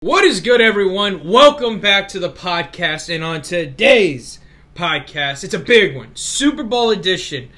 What is good, everyone? Welcome back to the podcast. And on today's podcast, it's a big one Super Bowl edition.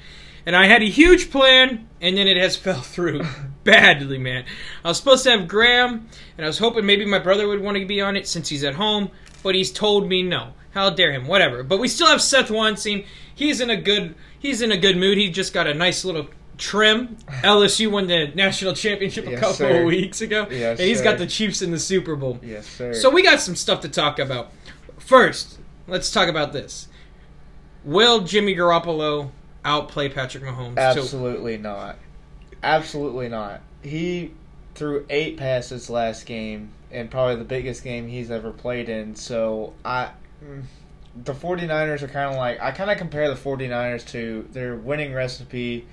And I had a huge plan, and then it has fell through badly, man. I was supposed to have Graham, and I was hoping maybe my brother would want to be on it since he's at home, but he's told me no. How dare him? Whatever. But we still have Seth Weinstein. He's in a good he's in a good mood. He just got a nice little trim. LSU won the national championship a Yes, couple sir. of weeks ago. Yes, and he's got the Chiefs in the Super Bowl. Yes, sir. So we got some stuff to talk about. First, let's talk about this. Will Jimmy Garoppolo outplay Patrick Mahomes? So- absolutely not. Absolutely not. He threw eight passes last game, and probably the biggest game he's ever played in. So I, mm, the 49ers are kind of like I kind of compare the 49ers to their winning recipe.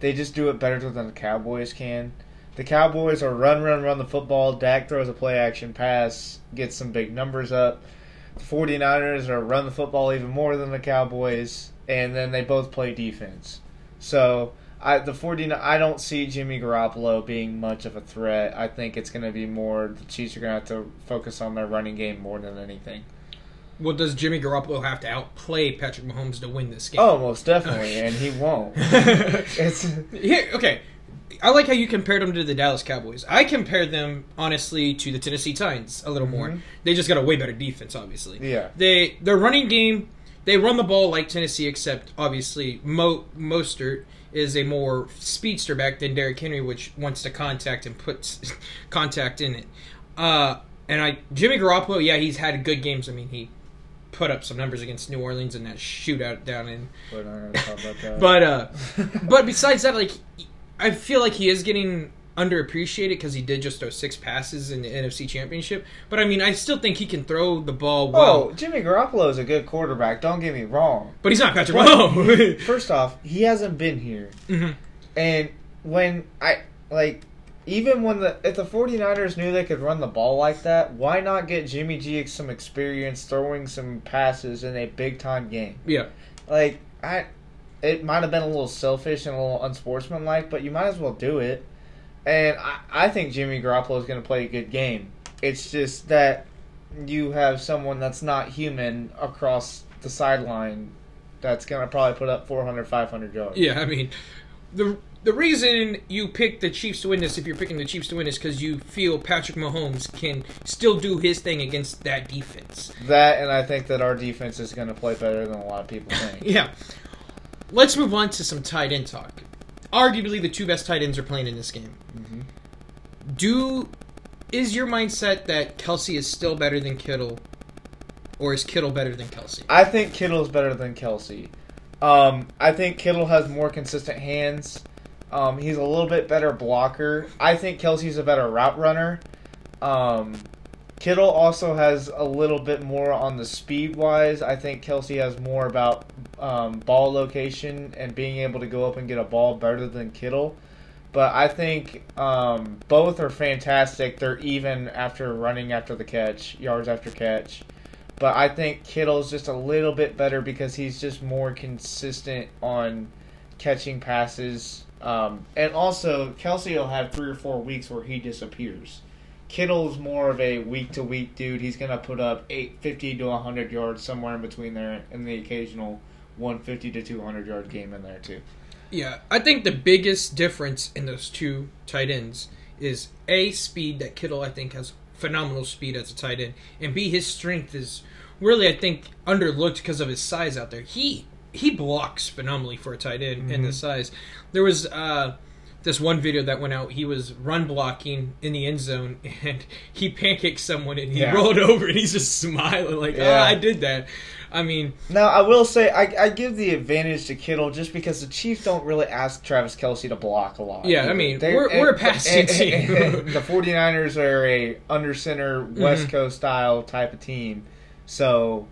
They just do it better than the Cowboys can. The Cowboys are run, run, run the football. Dak throws a play action pass, gets some big numbers up. The 49ers are run the football even more than the Cowboys, and then they both play defense. So I the 49 I don't see Jimmy Garoppolo being much of a threat. I think it's going to be more the Chiefs are going to have to focus on their running game more than anything. Well, does Jimmy Garoppolo have to outplay Patrick Mahomes to win this game? Oh, most definitely, and he won't. It's Here, okay. I like how you compared them to the Dallas Cowboys. I compared them honestly to the Tennessee Titans a little more. Mhm. They just got a way better defense, obviously. yeah. They their running game, they run the ball like Tennessee, except obviously Mo Mostert is a more speedster back than Derrick Henry, which wants to contact and puts contact in it. Uh, and I Jimmy Garoppolo, yeah, he's had good games. I mean, he put up some numbers against New Orleans in that shootout down in. We're not going to talk about that. But uh, but besides that, like I feel like he is getting underappreciated because he did just throw six passes in the NFC Championship. But I mean, I still think he can throw the ball well. oh, Jimmy Garoppolo is a good quarterback. Don't get me wrong. But he's not Patrick? Mahomes. First off, he hasn't been here. Mhm. And when I like even when the if the 49ers knew they could run the ball like that, why not get Jimmy G some experience throwing some passes in a big time game? Yeah. Like I it might have been a little selfish and a little unsportsmanlike, but you might as well do it. And I, I think Jimmy Garoppolo is going to play a good game. It's just that you have someone that's not human across the sideline that's going to probably put up 400, 500 yards. Yeah, I mean, the the reason you pick the Chiefs to win this, if you're picking the Chiefs to win this, because you feel Patrick Mahomes can still do his thing against that defense. That and I think that our defense is going to play better than a lot of people think. Yeah. Let's move on to some tight end talk. Arguably, the two best tight ends are playing in this game. Mhm. Do is your mindset that Kelce is still better than Kittle, or is Kittle better than Kelce? I think Kittle's better than Kelce. Um, I think Kittle has more consistent hands. Um, he's a little bit better blocker. I think Kelce's a better route runner. Um, Kittle also has a little bit more on the speed wise. I think Kelce has more about um, ball location and being able to go up and get a ball better than Kittle. But I think um, both are fantastic. They're even after running after the catch, yards after catch. But I think Kittle's just a little bit better because he's just more consistent on catching passes. Um, and also, Kelce will have three or four weeks where he disappears. Kittle's more of a week to week dude. He's going to put up 850 to 100 yards somewhere in between there and the occasional 150 to 200 yard game in there, too. Yeah, I think the biggest difference in those two tight ends is a speed that Kittle I think has phenomenal speed as a tight end, and b his strength is really I think underlooked because of his size out there. He he blocks phenomenally for a tight end and the size. There was uh, this one video that went out. He was run blocking in the end zone, and he pancaked someone, and he Yeah. rolled over, and he's just smiling like, "Ah, Yeah. I did that." I mean, Now, I will say, I, I give the advantage to Kittle just because the Chiefs don't really ask Travis Kelce to block a lot. Yeah, I mean, They're- we're- we're a and- passing and- team. and the 49ers are a under center, West Mhm. Coast style type of team. So,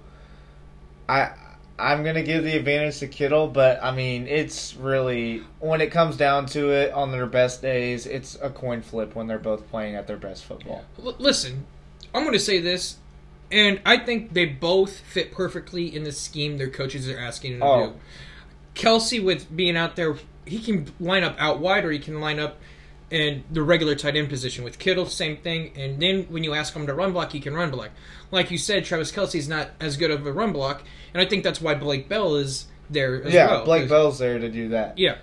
I. I'm gonna give the advantage to Kittle, but I mean, it's really when it comes down to it on their best days, it's a coin flip when they're both playing at their best football. L- listen, I'm going to say this, and I think they both fit perfectly in the scheme their coaches are asking them to Oh. do. Kelce, with being out there, he can line up out wide or he can line up and the regular tight end position with Kittle, same thing. And then when you ask him to run block, he can run block. Like you said, Travis Kelce's not as good of a run block, and I think that's why Blake Bell is there as yeah, well. Blake Bell's there to do that. Yeah.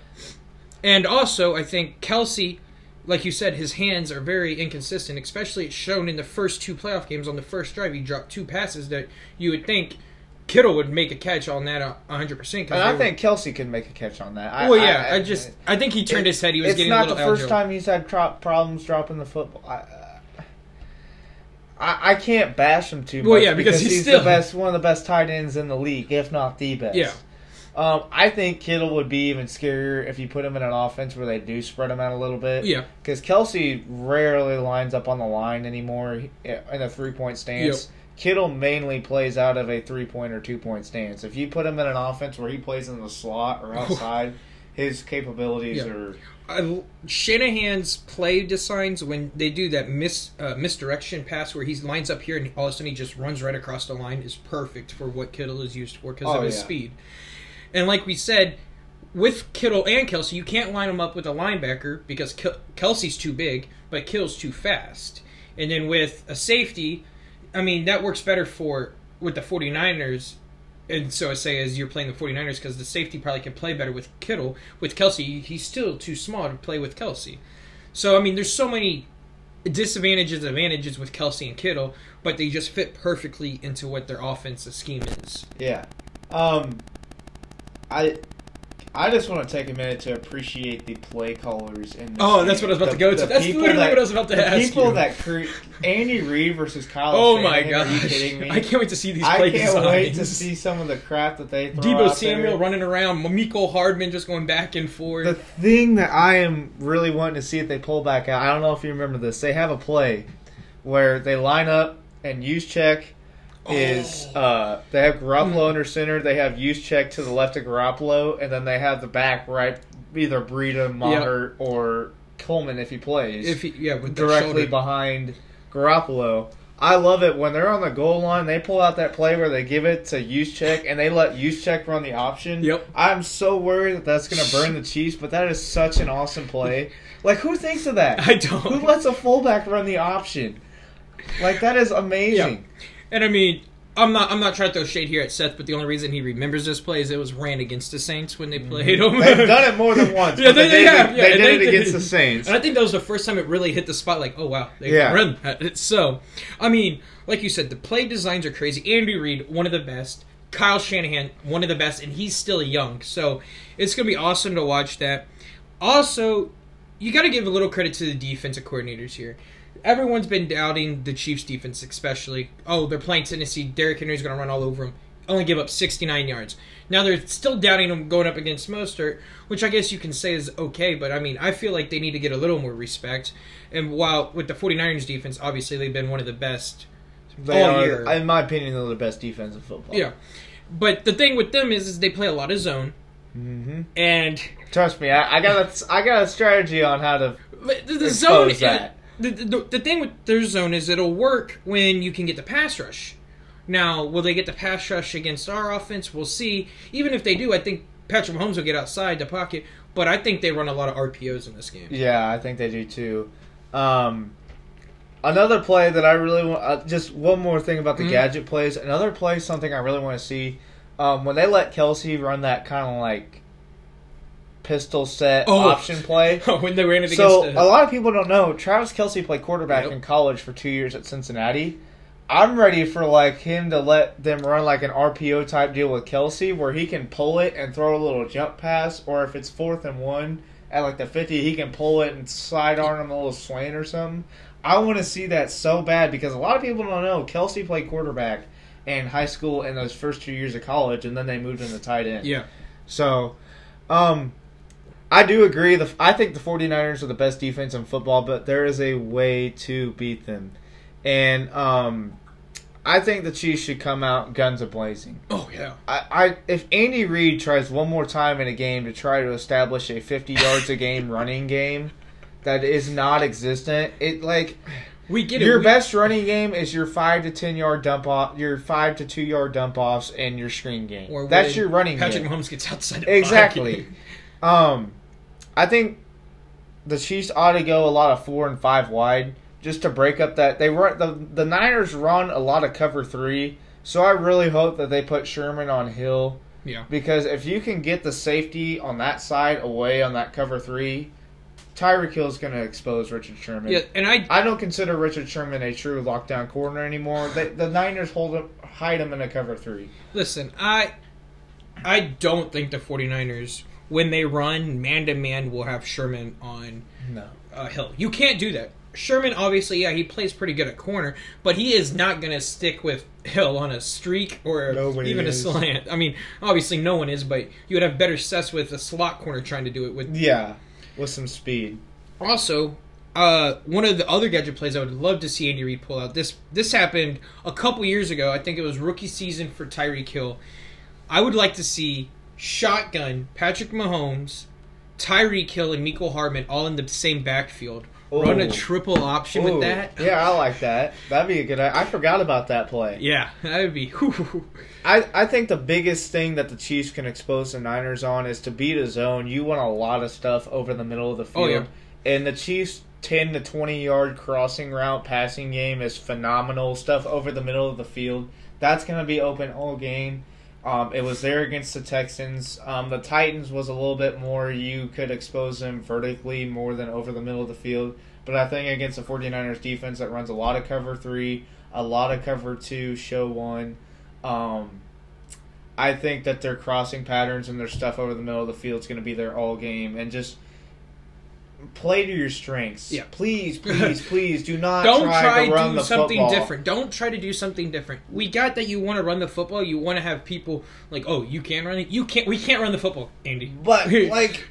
And also, I think Kelce, like you said, his hands are very inconsistent, especially it's shown in the first two playoff games. On the first drive, he dropped two passes that you would think Kittle would make a catch on that 100%. 'cause And they I think Kelce can make a catch on that. I, Well, yeah, I, just, I think he turned it- his head. He was it's getting not the first time he's had tro- problems dropping the football. I, I, I can't bash him too much. Well, yeah, because he's still- the best, one of the best tight ends in the league, if not the best. Yeah. Um, I think Kittle would be even scarier if you put him in an offense where they do spread him out a little bit. Yeah. Because Kelce rarely lines up on the line anymore in a three point stance. Kittle mainly plays out of a three point or two point stance. If you put him in an offense where he plays in the slot or outside, his capabilities Yeah. are. I, Shanahan's play designs when they do that mis uh, misdirection pass where he lines up here and all of a sudden he just runs right across the line is perfect for what Kittle is used for because Oh, of his yeah. speed. And like we said, with Kittle and Kelce, you can't line them up with a linebacker because Kel- Kelce's too big, but Kittle's too fast. And then with a safety, I mean that works better for with the 49ers and so I say as you're playing the 49ers because the safety probably can play better with Kittle. With Kelce, he's still too small to play with Kelce. So I mean, there's so many disadvantages, and advantages with Kelce and Kittle, but they just fit perfectly into what their offensive scheme is. Yeah. Um, I. I just want to take a minute to appreciate the play callers in this Oh, that's what I was about The- to go to. That's literally that- what I was about to the ask people you. that cre- Andy Reid versus Kyle. Oh my Shanahan, Are you kidding me? I can't wait to see these I play can't designs. wait to see some of the crap that they throw Deebo Samuel there. running around, Mecole Hardman just going back and forth. The thing that I am really wanting to see if they pull back out, I don't know if you remember this. They have a play where they line up and use check is Oh. uh, they have Garoppolo under center, they have check to the left of Garoppolo, and then they have the back right either Breida, Maher, or Coleman if he plays if he, yeah, directly behind Garoppolo. I love it when they're on the goal line. They pull out that play where they give it to Juszczyk and they let Juszczyk run the option. Yep. I'm so worried that that's going to burn the Chiefs, but that is such an awesome play. Like who thinks of that? I don't. Who lets a fullback run the option? Like that is amazing. And I mean, I'm not I'm not trying to throw shade here at Seth, but the only reason he remembers this play is it was ran against the Saints when they played them. Mm-hmm. They've done it more than once. Yeah, they- they, they did, yeah, they did they it against the Saints. And I think that was the first time it really hit the spot. Like, oh wow, they Yeah. run. So, I mean, like you said, the play designs are crazy. Andy Reid, one of the best. Kyle Shanahan, one of the best, and he's still young. So it's gonna be awesome to watch that. Also, you got to give a little credit to the defensive coordinators here. Everyone's been doubting the Chiefs' defense, especially. Oh, they're playing Tennessee. Derrick Henry's going to run all over them. Only give up 69 yards. Now they're still doubting him going up against Mostert, which I guess you can say is okay, but I mean, I feel like they need to get a little more respect. And while with the 49ers defense, obviously they've been one of the best They all are, year. in my opinion, they're the best defense in football. Yeah. But the thing with them is, is they play a lot of zone, Mm-hmm. and Trust me, I, I got a, I got a strategy on how to. The, the zone that. The, the, the thing with their zone is it'll work when you can get the pass rush. Now, will they get the pass rush against our offense? We'll see. Even if they do, I think Patrick Mahomes will get outside the pocket. But I think they run a lot of RPOs in this game. Yeah, I think they do too. Um, another play that I really want. Uh, just one more thing about the Mhm. gadget plays. Another play, something I really want to see. Um, when they let Kelce run that kind of like pistol set Oh. option play. when they ran it So against a lot of people don't know Travis Kelce played quarterback Yep. in college for two years at Cincinnati. I'm ready for like him to let them run like an RPO type deal with Kelce, where he can pull it and throw a little jump pass, or if it's fourth and one at like the 50, he can pull it and sidearm him a little slant or something. I want to see that so bad because a lot of people don't know Kelce played quarterback in high school in those first two years of college, and then they moved into tight end. yeah. So, um, I do agree. The I think the 49ers are the best defense in football, but there is a way to beat them. And um, I think the Chiefs should come out guns a blazing. Oh yeah. I, I if Andy Reid tries one more time in a game to try to establish a 50 yards a game running game that is not existent, it like We get it. your We- best running game is your five to ten yard dump off, your five to two yard dump offs, and your screen game. Or That's your running Patrick game. Mahomes gets outside the Exactly. Um, I think the Chiefs ought to go a lot of four and five wide just to break up that they run the the Niners run a lot of cover three. So I really hope that they put Sherman on Hill Yeah. because if you can get the safety on that side away on that cover three, Tyreek Hill's going to expose Richard Sherman. Yeah, and I I don't consider Richard Sherman a true lockdown corner anymore. They, the Niners hold him, hide him in a cover three. listen, I I don't think the 49ers when they run man to man will have Sherman on No. uh, Hill. You can't do that. Sherman, obviously, yeah, he plays pretty good at corner, but he is not going to stick with Hill on a streak or Nobody even is. a slant. I mean, obviously, no one is, but you would have better success with a slot corner trying to do it with. Yeah, with some speed. Also, uh, one of the other gadget plays I would love to see Andy Reid pull out. This this happened a couple years ago. I think it was rookie season for Tyreek Hill. I would like to see shotgun Patrick Mahomes, Tyreek Hill, and Mecole Hardman all in the same backfield. Run a triple option Ooh, with that. Yeah, I like that. That'd be a good. I forgot about that play. Yeah, that would be. I, I think the biggest thing that the Chiefs can expose the Niners on is to beat a zone. You want a lot of stuff over the middle of the Oh, field. yeah. And the Chiefs' 10 to 20 yard crossing route passing game is phenomenal. Stuff over the middle of the field. That's going to be open all game. Um, it was there against the Texans. Um, the Titans was a little bit more, you could expose them vertically more than over the middle of the field. But I think against the 49ers defense that runs a lot of cover three, a lot of cover two, show one. Um, I think that their crossing patterns and their stuff over the middle of the field is going to be there all game, and just play to your strengths. Yeah. Please, please, please do not Don't try, try to run do the something football. different. Don't try to do something different. We got that you want to run the football. You want to have people like, oh, you can run it. You can't. We can't run the football, Andy. But like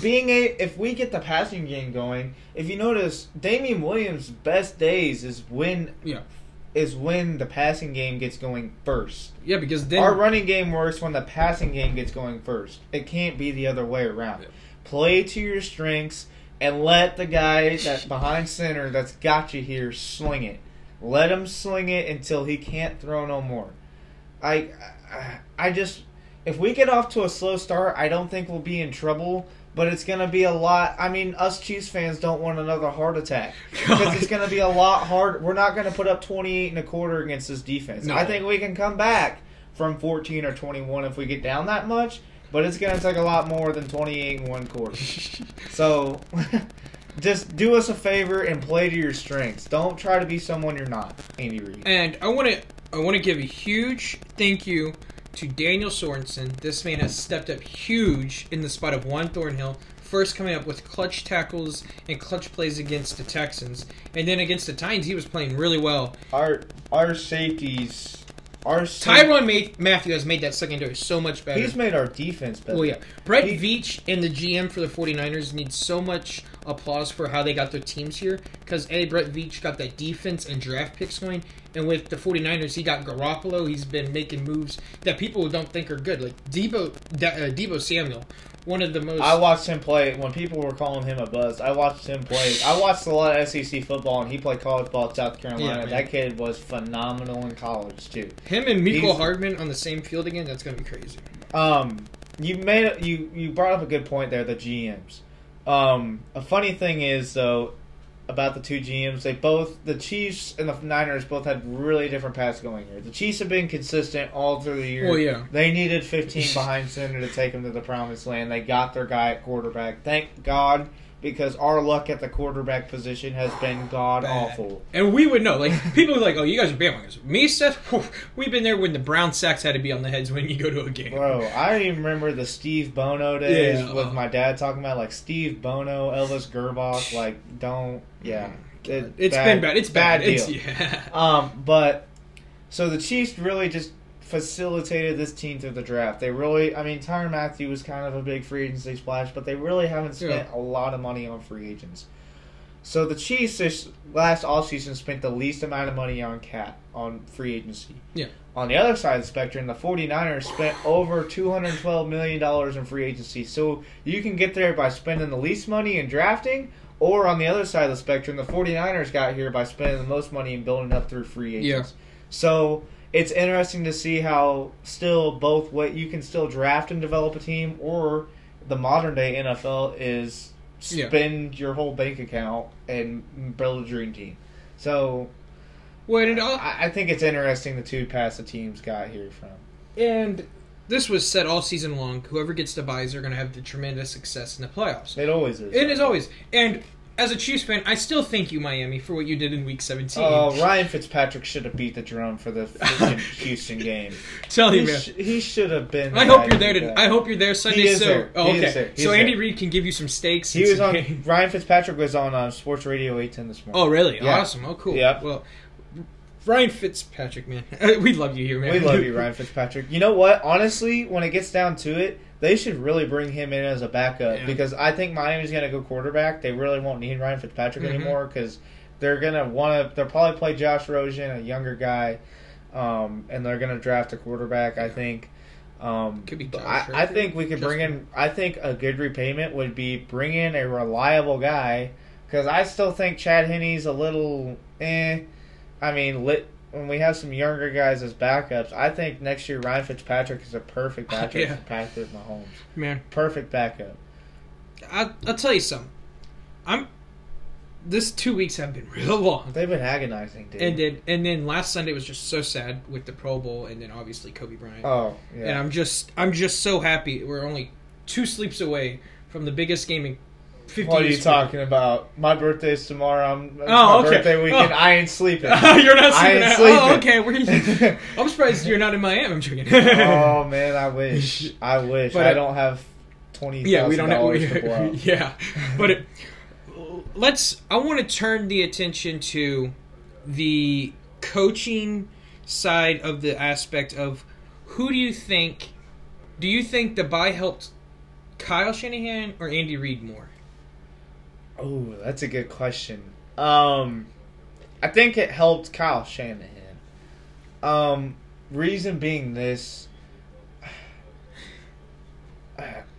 being a, if we get the passing game going, if you notice, Damien Williams' best days is when yeah, is when the passing game gets going first. yeah, because then Our running game works when the passing game gets going first. It can't be the other way around. Yeah. Play to your strengths and let the guy that's behind center that's got you here sling it. Let him sling it until he can't throw no more. I, I, I just if we get off to a slow start, I don't think we'll be in trouble. But it's gonna be a lot. I mean, us Chiefs fans don't want another heart attack because it's gonna be a lot hard. We're not gonna put up twenty eight and a quarter against this defense. No. I think we can come back from fourteen or twenty one if we get down that much. But it's gonna take a lot more than twenty eight and one quarter. So, just do us a favor and play to your strengths. Don't try to be someone you're not, Andy Reid. And I want to I want to give a huge thank you to Daniel Sorensen. This man has stepped up huge in the spot of Juan Thornhill. First coming up with clutch tackles and clutch plays against the Texans, and then against the Titans, he was playing really well. Our our safeties, our Tyrann Ma- Mathieu has made that secondary so much better. He's made our defense better. Well, yeah. Brett He- Veach and the GM for the 49ers need so much applause for how they got their teams here. Because, A, Brett Veach got that defense and draft picks going. And with the 49ers, he got Garoppolo. He's been making moves that people don't think are good. Like Deebo, Da- uh, Deebo Samuel, one of the most. I watched him play when people were calling him a buzz. I watched him play. I watched a lot of SEC football, and he played college ball at South Carolina. Yeah, that kid was phenomenal in college too. him and Mecole he's- Hardman on the same field again, that's going to be crazy. Um, you made you you brought up a good point there. The GMs. Um, a funny thing is though about the two GMs, they both the Chiefs and the Niners both had really different paths going here. The Chiefs have been consistent all through the year. Well, yeah. They needed 15 behind center to take them to the promised land. They got their guy at quarterback. Thank God, because our luck at the quarterback position has been god awful. And we would know. Like, people are like, oh, you guys are bandwagons. Me, Seth, we've been there when the brown sacks had to be on the heads when you go to a game. Bro, I even remember the Steve Bono days Yeah. with my dad talking about like Steve Bono, Elvis Grbac. Like, don't, yeah, It- It's been bad. It's bad. deal. It's, yeah. Um, but so the Chiefs really just facilitated this team through the draft. They really, I mean, Tyrann Mathieu was kind of a big free agency splash, but they really haven't spent Yeah. a lot of money on free agents. So the Chiefs this last offseason spent the least amount of money on cap on free agency. Yeah. On the other side of the spectrum, the 49ers spent over $212 million in free agency. So you can get there by spending the least money in drafting, or on the other side of the spectrum, the 49ers got here by spending the most money in building up through free agents. Yeah. So it's interesting to see how still both what you can still draft and develop a team, or the modern day NFL is Yeah. spend your whole bank account and build a dream team. So Well, it all, I, I think it's interesting the two pass the teams got here from. and this was said all season long. Whoever gets the byes are going to have the tremendous success in the playoffs. It always is. It is always. And as a Chiefs fan, I still thank you, Miami, for what you did in Week 17. Oh, Ryan Fitzpatrick should have beat the drum for the Houston game. Tell you, He, man. sh- he should have been. I hope you're there. To. I hope you're there Sunday. He is so, there. oh, He okay. is there. So Andy there. Reid can give you some steaks. He was on. Ryan Fitzpatrick was on uh, Sports Radio 810 this morning. Oh, really? Yeah. Awesome. Oh, cool. Yeah. Well, Ryan Fitzpatrick, man, we love you here, man. We love you, Ryan Fitzpatrick. You know what? Honestly, when it gets down to it, they should really bring him in as a backup Yeah. because I think Miami's going to go quarterback. They really won't need Ryan Fitzpatrick Mhm. anymore because they're going to want to. They'll probably play Josh Rosen, a younger guy, um, and they're going to draft a quarterback. I think. Um, Could be I, I think we could bring in. I think a good repayment would be bring in a reliable guy because I still think Chad Henne's a little eh. I mean, lit, when we have some younger guys as backups, I think next year Ryan Fitzpatrick is a perfect backup Yeah. for Patrick Mahomes. man. Perfect backup. I, I'll tell you something. I'm. This two weeks have been real long. They've been agonizing, dude. And then and then last Sunday was just so sad with the Pro Bowl and then obviously Kobe Bryant. oh, yeah. And I'm just I'm just so happy we're only two sleeps away from the biggest game in 50 what are you years. talking about? My birthday's tomorrow. I'm, Oh, my okay. birthday weekend. Oh. I ain't sleeping. you're not sleeping. I ain't sleeping. Oh, okay. You, I'm surprised you're not in Miami. I'm joking. oh man, I wish. I wish. But, I uh, don't have twenty yeah, we don't have. yeah, but it, let's. I want to turn the attention to the coaching side of the aspect of who do you think? Do you think the bye helped Kyle Shanahan or Andy Reid more? Oh, that's a good question. Um, I think it helped Kyle Shanahan. Um, reason being this,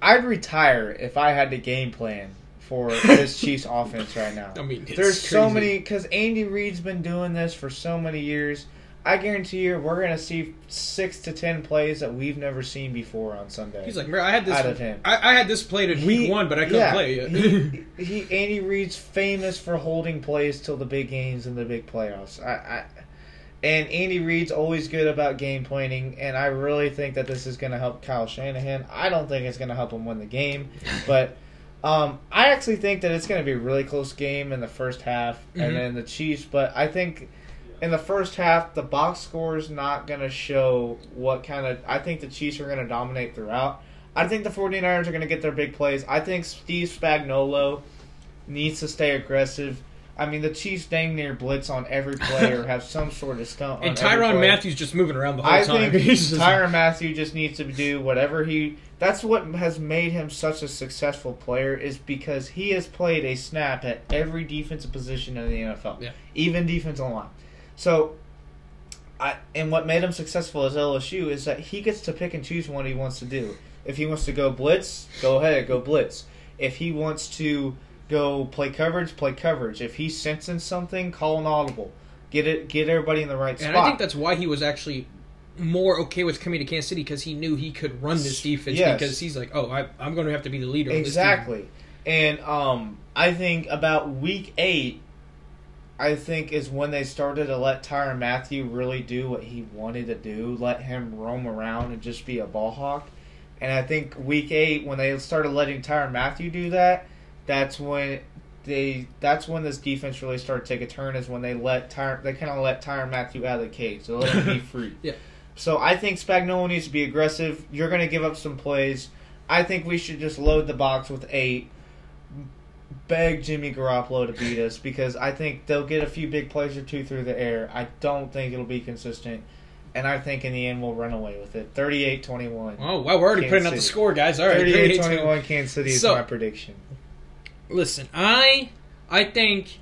I'd retire if I had the game plan for this Chiefs offense right now. I mean, There's so many because Andy Reid's been doing this for so many years. I guarantee you, we're gonna see six to ten plays that we've never seen before on Sunday. He's like, "Bro, I had this. Out of him. I, I had this played in week one, but I couldn't yeah, play it. he, he Andy Reid's famous for holding plays till the big games and the big playoffs. I, I and Andy Reid's always good about game planning, and I really think that this is going to help Kyle Shanahan. I don't think it's going to help him win the game, but um, I actually think that it's going to be a really close game in the first half, Mhm. and then the Chiefs. But I think in the first half, the box score is not going to show what kind of. I think the Chiefs are going to dominate throughout. I think the 49ers are going to get their big plays. I think Steve Spagnuolo needs to stay aggressive. I mean, the Chiefs dang near blitz on every play or have some sort of stunt. and Tyrann. Mathieu's just moving around the whole I time. think He's just- Tyrann Mathieu just needs to do whatever he. That's what has made him such a successful player is because he has played a snap at every defensive position in the NFL, Yeah. even defensive line. So, I and what made him successful as LSU is that he gets to pick and choose what he wants to do. If he wants to go blitz, go ahead, go blitz. If he wants to go play coverage, play coverage. If he's sensing something, call an audible. Get it, get everybody in the right and spot. And I think that's why he was actually more okay with coming to Kansas City because he knew he could run this defense Yes. because he's like, oh, I, I'm going to have to be the leader. of this team." Exactly. And um, I think about week eight, I think is when they started to let Tyrann Mathieu really do what he wanted to do, let him roam around and just be a ball hawk. And I think week eight, when they started letting Tyrann Mathieu do that, that's when they that's when this defense really started to take a turn. Is when they let Tyrann they kind of let Tyrann Mathieu out of the cage, so let him be free. Yeah. So I think Spagnuolo needs to be aggressive. You're going to give up some plays. I think we should just load the box with eight. Beg Jimmy Garoppolo to beat us because I think they'll get a few big plays or two through the air. I don't think it'll be consistent. And I think in the end we'll run away with it. 38 21. Oh, wow, we're already Kansas putting out the score, guys. All right, 38 38 21 Kansas City is So- my prediction. Listen, I I think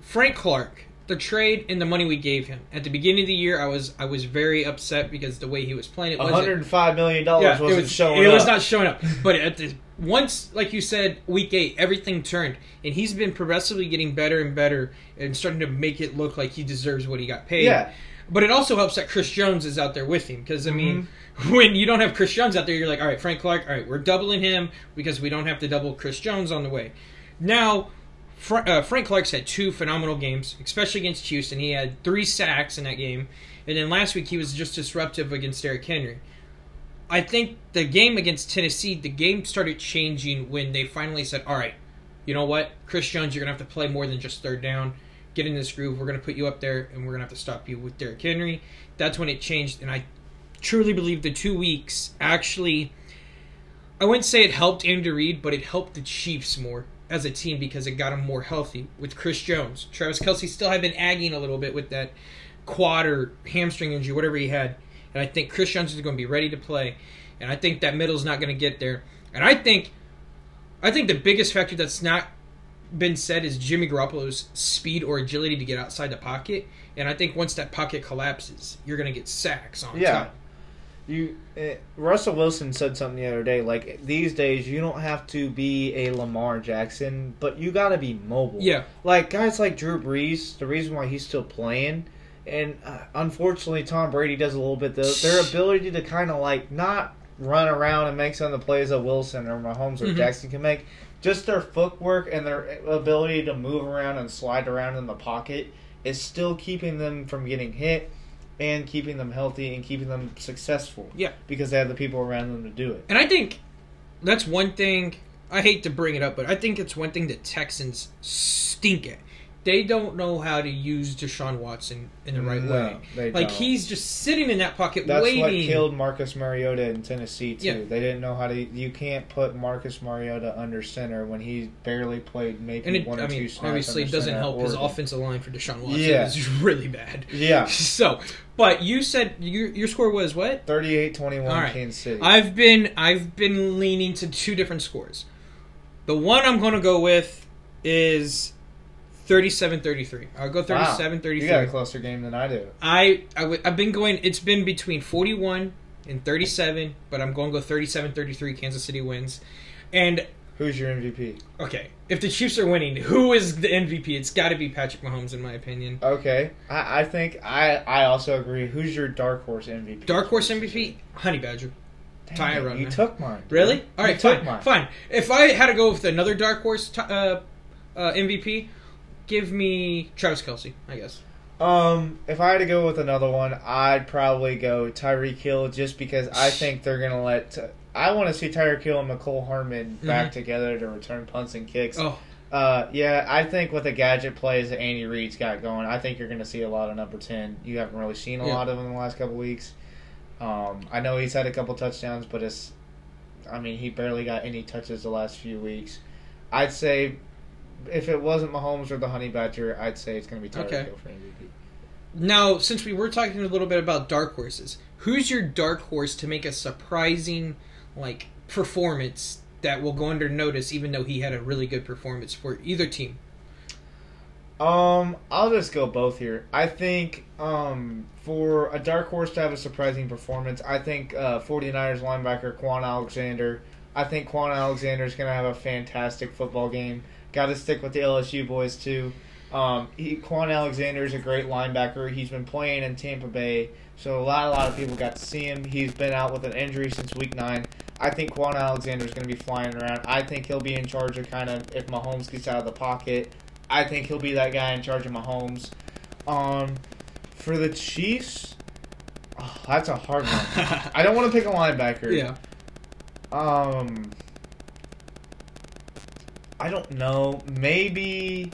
Frank Clark, the trade and the money we gave him at the beginning of the year, I was I was very upset because the way he was playing it wasn't $105 million yeah, wasn't it was showing it up. was not showing up. But at the once, like you said, week eight, everything turned, and he's been progressively getting better and better, and starting to make it look like he deserves what he got paid. Yeah. But it also helps that Chris Jones is out there with him because I mean, Mm-hmm. when you don't have Chris Jones out there, you're like, all right, Frank Clark, all right, we're doubling him because we don't have to double Chris Jones on the way. Now, Fra- uh, Frank Clark's had two phenomenal games, especially against Houston. He had three sacks in that game, and then last week he was just disruptive against Derrick Henry. I think the game against Tennessee, the game started changing when they finally said, all right, you know what, Chris Jones, you're gonna have to play more than just third down. Get in this groove. We're gonna put you up there, and we're gonna have to stop you with Derrick Henry. That's when it changed, and I truly believe the two weeks actually. I wouldn't say it helped Andy Reid, but it helped the Chiefs more as a team because it got them more healthy with Chris Jones. Travis Kelce still had been agging a little bit with that quad or hamstring injury, whatever he had. And I think Chris Jones is going to be ready to play. And I think that middle's not going to get there. And I think, I think the biggest factor that's not been said is Jimmy Garoppolo's speed or agility to get outside the pocket. And I think once that pocket collapses, you're going to get sacks on Yeah. top. You, uh, Russell Wilson said something the other day. Like these days, you don't have to be a Lamar Jackson, but you got to be mobile. Yeah. like guys like Drew Brees. The reason why he's still playing, and uh, unfortunately, Tom Brady does a little bit. Though their ability to kind of like not run around and make some of the plays that Wilson or Mahomes or Mhm. Jackson can make. Just their footwork and their ability to move around and slide around in the pocket is still keeping them from getting hit and keeping them healthy and keeping them successful. Yeah. Because they have the people around them to do it. And I think that's one thing. I hate to bring it up, but I think it's one thing that Texans stink at. They don't know how to use Deshaun Watson in the right No, way. Like don't. he's just sitting in that pocket That's waiting. That's what killed Marcus Mariota in Tennessee too. Yeah. They didn't know how to. You can't put Marcus Mariota under center when he barely played maybe and it, one or I two mean, snaps. obviously, it doesn't help his Oregon. offensive line for Deshaun Watson. Yeah. is really bad. Yeah, So, but you said your your score was what? 38-21 All right. Kansas City. I've been I've been leaning to two different scores. The one I'm going to go with is 37-33. I'll go Wow. 37-33. You got a closer game than I do. I, I w- I've been going. It's been between forty one and thirty seven, but I'm going to go 37-33. Kansas City wins. And Who's your MVP? okay, if the Chiefs are winning, who is the MVP? It's got to be Patrick Mahomes, in my opinion. Okay, I, I think I I also agree. Who's your dark horse MVP? Dark horse MVP, Honey Badger. Dang Ty it, You took mine. dude. Really? All right, You fine, mine. fine. If I had to go with another dark horse uh, uh, MVP, give me Travis Kelce. I guess. Um, if I had to go with another one, I'd probably go Tyreek Hill just because I think they're gonna let. I want to see Tyreek Hill and Mecole Hardman back Mhm. together to return punts and kicks. Oh, Uh, yeah, I think with the gadget plays that Andy Reid's got going, I think you're going to see a lot of number ten. You haven't really seen a Yeah. lot of him in the last couple weeks. Um, I know he's had a couple touchdowns, but it's, I mean, he barely got any touches the last few weeks. I'd say, if it wasn't Mahomes or the Honey Badger, I'd say it's going to be Tyreek Okay. Hill for MVP. Now, since we were talking a little bit about dark horses, who's your dark horse to make a surprising like performance that will go under notice, even though he had a really good performance for either team? Um, I'll just go both here. I think um, for a dark horse to have a surprising performance, I think uh, 49ers linebacker Kwon Alexander. I think Kwon Alexander is going to have a fantastic football game. Got to stick with the LSU boys too. Um, he, Kwon Alexander is a great linebacker. He's been playing in Tampa Bay, so a lot, a lot of people got to see him. He's been out with an injury since week nine. I think Kwon Alexander is going to be flying around. I think he'll be in charge of kind of if Mahomes gets out of the pocket. I think he'll be that guy in charge of Mahomes. Um, for the Chiefs, oh, that's a hard one. I don't want to pick a linebacker. Yeah. Um, I don't know. Maybe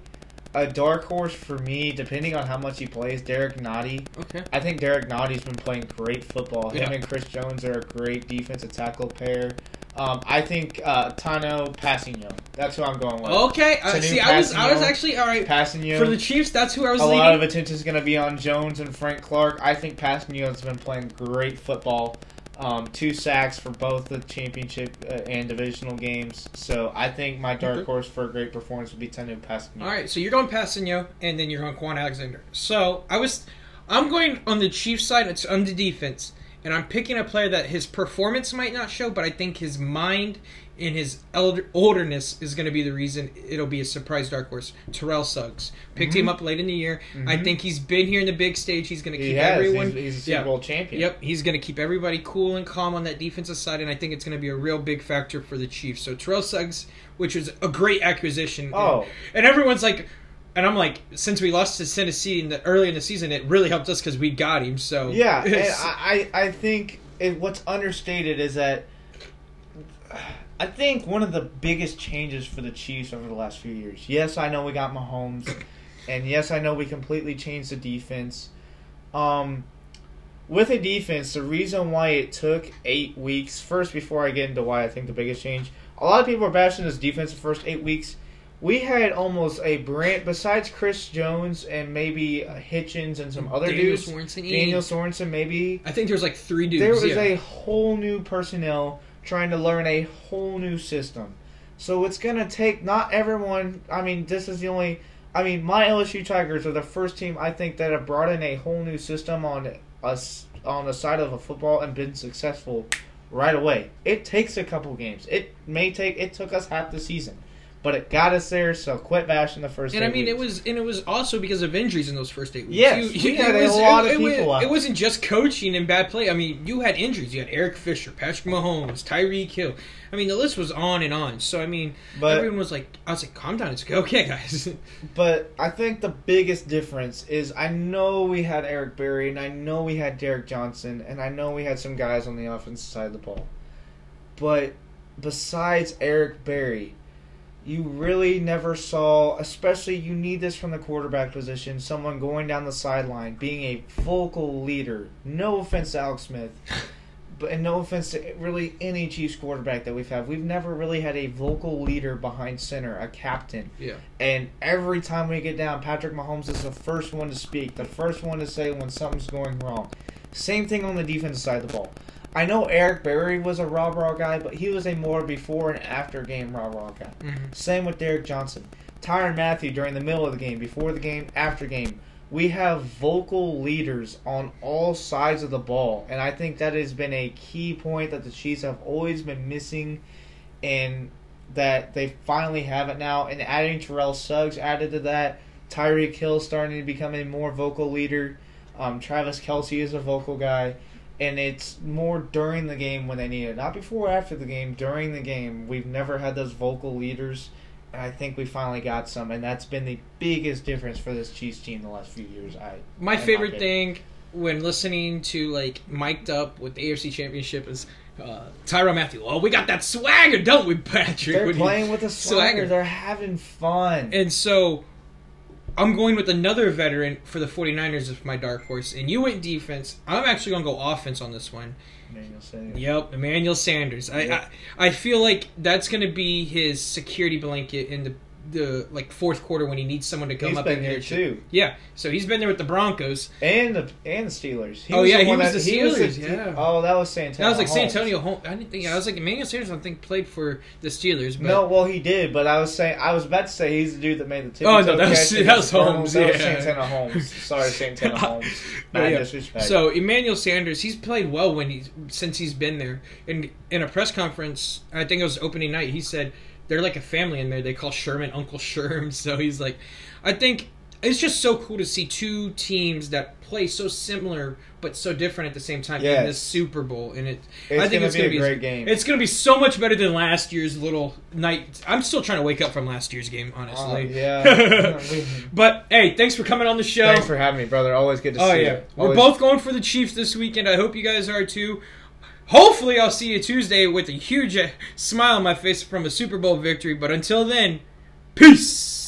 a dark horse for me, depending on how much he plays. Derrick Nnadi. Okay. I think Derrick Nnadi's been playing great football. Him Yeah. and Chris Jones are a great defensive tackle pair. Um, I think uh, Tanoh Kpassagnon. That's who I'm going with. Okay. Uh, see, I was I was actually all right Kpassagnon. for the Chiefs. That's who I was a leading. lot of attention is going to be on Jones and Frank Clark. I think Kpassagnon's been playing great football. Um, two sacks for both the championship uh, and divisional games. So I think my dark horse for a great performance would be Tanoh Kpassagnon. All right, so you're going Kpassagnon, and then you're going Kwon Alexander. So I was, I'm going on the Chiefs side. It's on the defense, and I'm picking a player that his performance might not show, but I think his mind and his elder, olderness is going to be the reason it'll be a surprise dark horse. Terrell Suggs picked him up late in the year. I Mhm. think he's been here in the big stage. He's going to He keep has. everyone. He's, he's a Super yeah. Bowl champion. Yep, he's going to keep everybody cool and calm on that defensive side, and I think it's going to be a real big factor for the Chiefs. So Terrell Suggs, which was a great acquisition. Oh. and everyone's like, and I'm like, since we lost to Tennessee in the early in the season, it really helped us because we got him. So Yeah, I I think it, what's understated is that I think one of the biggest changes for the Chiefs over the last few years. Yes, I know we got Mahomes, and yes, I know we completely changed the defense. Um, with a defense, the reason why it took eight weeks. First, before I get into why I think the biggest change, a lot of people are bashing this defense the first eight weeks. We had almost a brand besides Chris Jones and maybe uh, Hitchens and some other Daniel dudes. Sorensen, Daniel Sorensen, maybe. I think there's like three dudes. There was yeah. a whole new personnel trying to learn a whole new system. So it's gonna take not everyone. I mean, this is the only. I mean, my LSU Tigers are the first team I think that have brought in a whole new system on us on the side of a football and been successful right away. It takes a couple games. It may take. It took us half the season, but it got us there. So quit bashing the first. And I mean, it was and it was also because of injuries in those first eight weeks. Yes, we had a lot of it, was- people out. It wasn't just coaching and bad play. I mean, you had injuries. You had Eric Fisher, Patrick Mahomes, Tyreek Hill. I mean, the list was on and on. So I mean, But- everyone was like, "I was like, calm down, it's okay, guys." But I think the biggest difference is I know we had Eric Berry and I know we had Derrick Johnson and I know we had some guys on the offensive side of the ball. But besides Eric Berry, you really never saw, especially you need this from the quarterback position, someone going down the sideline, being a vocal leader. No offense to Alex Smith. But and no offense to really any Chiefs quarterback that we've had, we've never really had a vocal leader behind center, a captain. yeah, And every time we get down, Patrick Mahomes is the first one to speak, the first one to say when something's going wrong. Same thing on the defensive side of the ball. I know Eric Berry was a raw raw guy, but he was a more before and after game raw raw guy. Mhm. Same with Derrick Johnson. Tyrann Mathieu during the middle of the game, before the game, after game. We have vocal leaders on all sides of the ball, and I think that has been a key point that the Chiefs have always been missing, and that they finally have it now. And adding Terrell Suggs added to that, Tyreek Hill starting to become a more vocal leader. Um, Travis Kelce is a vocal guy, and it's more during the game when they need it, not before or after the game. During the game, we've never had those vocal leaders, and I think we finally got some, and that's been the biggest difference for this Chiefs team the last few years. I my in my favorite thing when listening to like mic'd up with the AFC Championship is uh, Tyrann Mathieu. Oh, we got that swagger, don't we, Patrick? They're When playing with a swagger. swagger. They're having fun. And so I'm going with another veteran for the 49ers as my dark horse. And you went defense. I'm actually going to go offense on this one. Emmanuel Sanders. Yep, Emmanuel Sanders. I, I I feel like that's going to be his security blanket in the the like fourth quarter when he needs someone to come He's up been in there too, Yeah, so he's been there with the Broncos. and the and the Steelers. He Oh, yeah, the he was that- the he was Steelers, yeah. Oh, that was Santana. That was like Holmes. Santonio Holmes. I didn't think I was like Emmanuel Sanders. I think played for the Steelers. But No, well, he did, but I was saying I was about to say he's the dude that made the. Team. Oh, no, that was- that was the. Holmes, That was yeah. Santana Holmes. Sorry, Santana oh, Holmes. But yeah. disrespect. So Emmanuel Sanders, he's played well when he's since he's been there. And in a press conference, I think it was opening night, he said they're like a family in there. They call Sherman Uncle Sherm. So he's like, I think it's just so cool to see two teams that play so similar but so different at the same time in Yes. this Super Bowl. And it, it's I think gonna it's be gonna a be great game. It's going to be so much better than last year's little night. I'm still trying to wake up from last year's game, Uh, honestly. yeah. But hey, thanks for coming on the show. Thanks for having me, brother. Always good to Oh see yeah, you. we're both going for the Chiefs this weekend. I hope you guys are too. Hopefully, I'll see you Tuesday with a huge smile on my face from a Super Bowl victory. But until then, peace.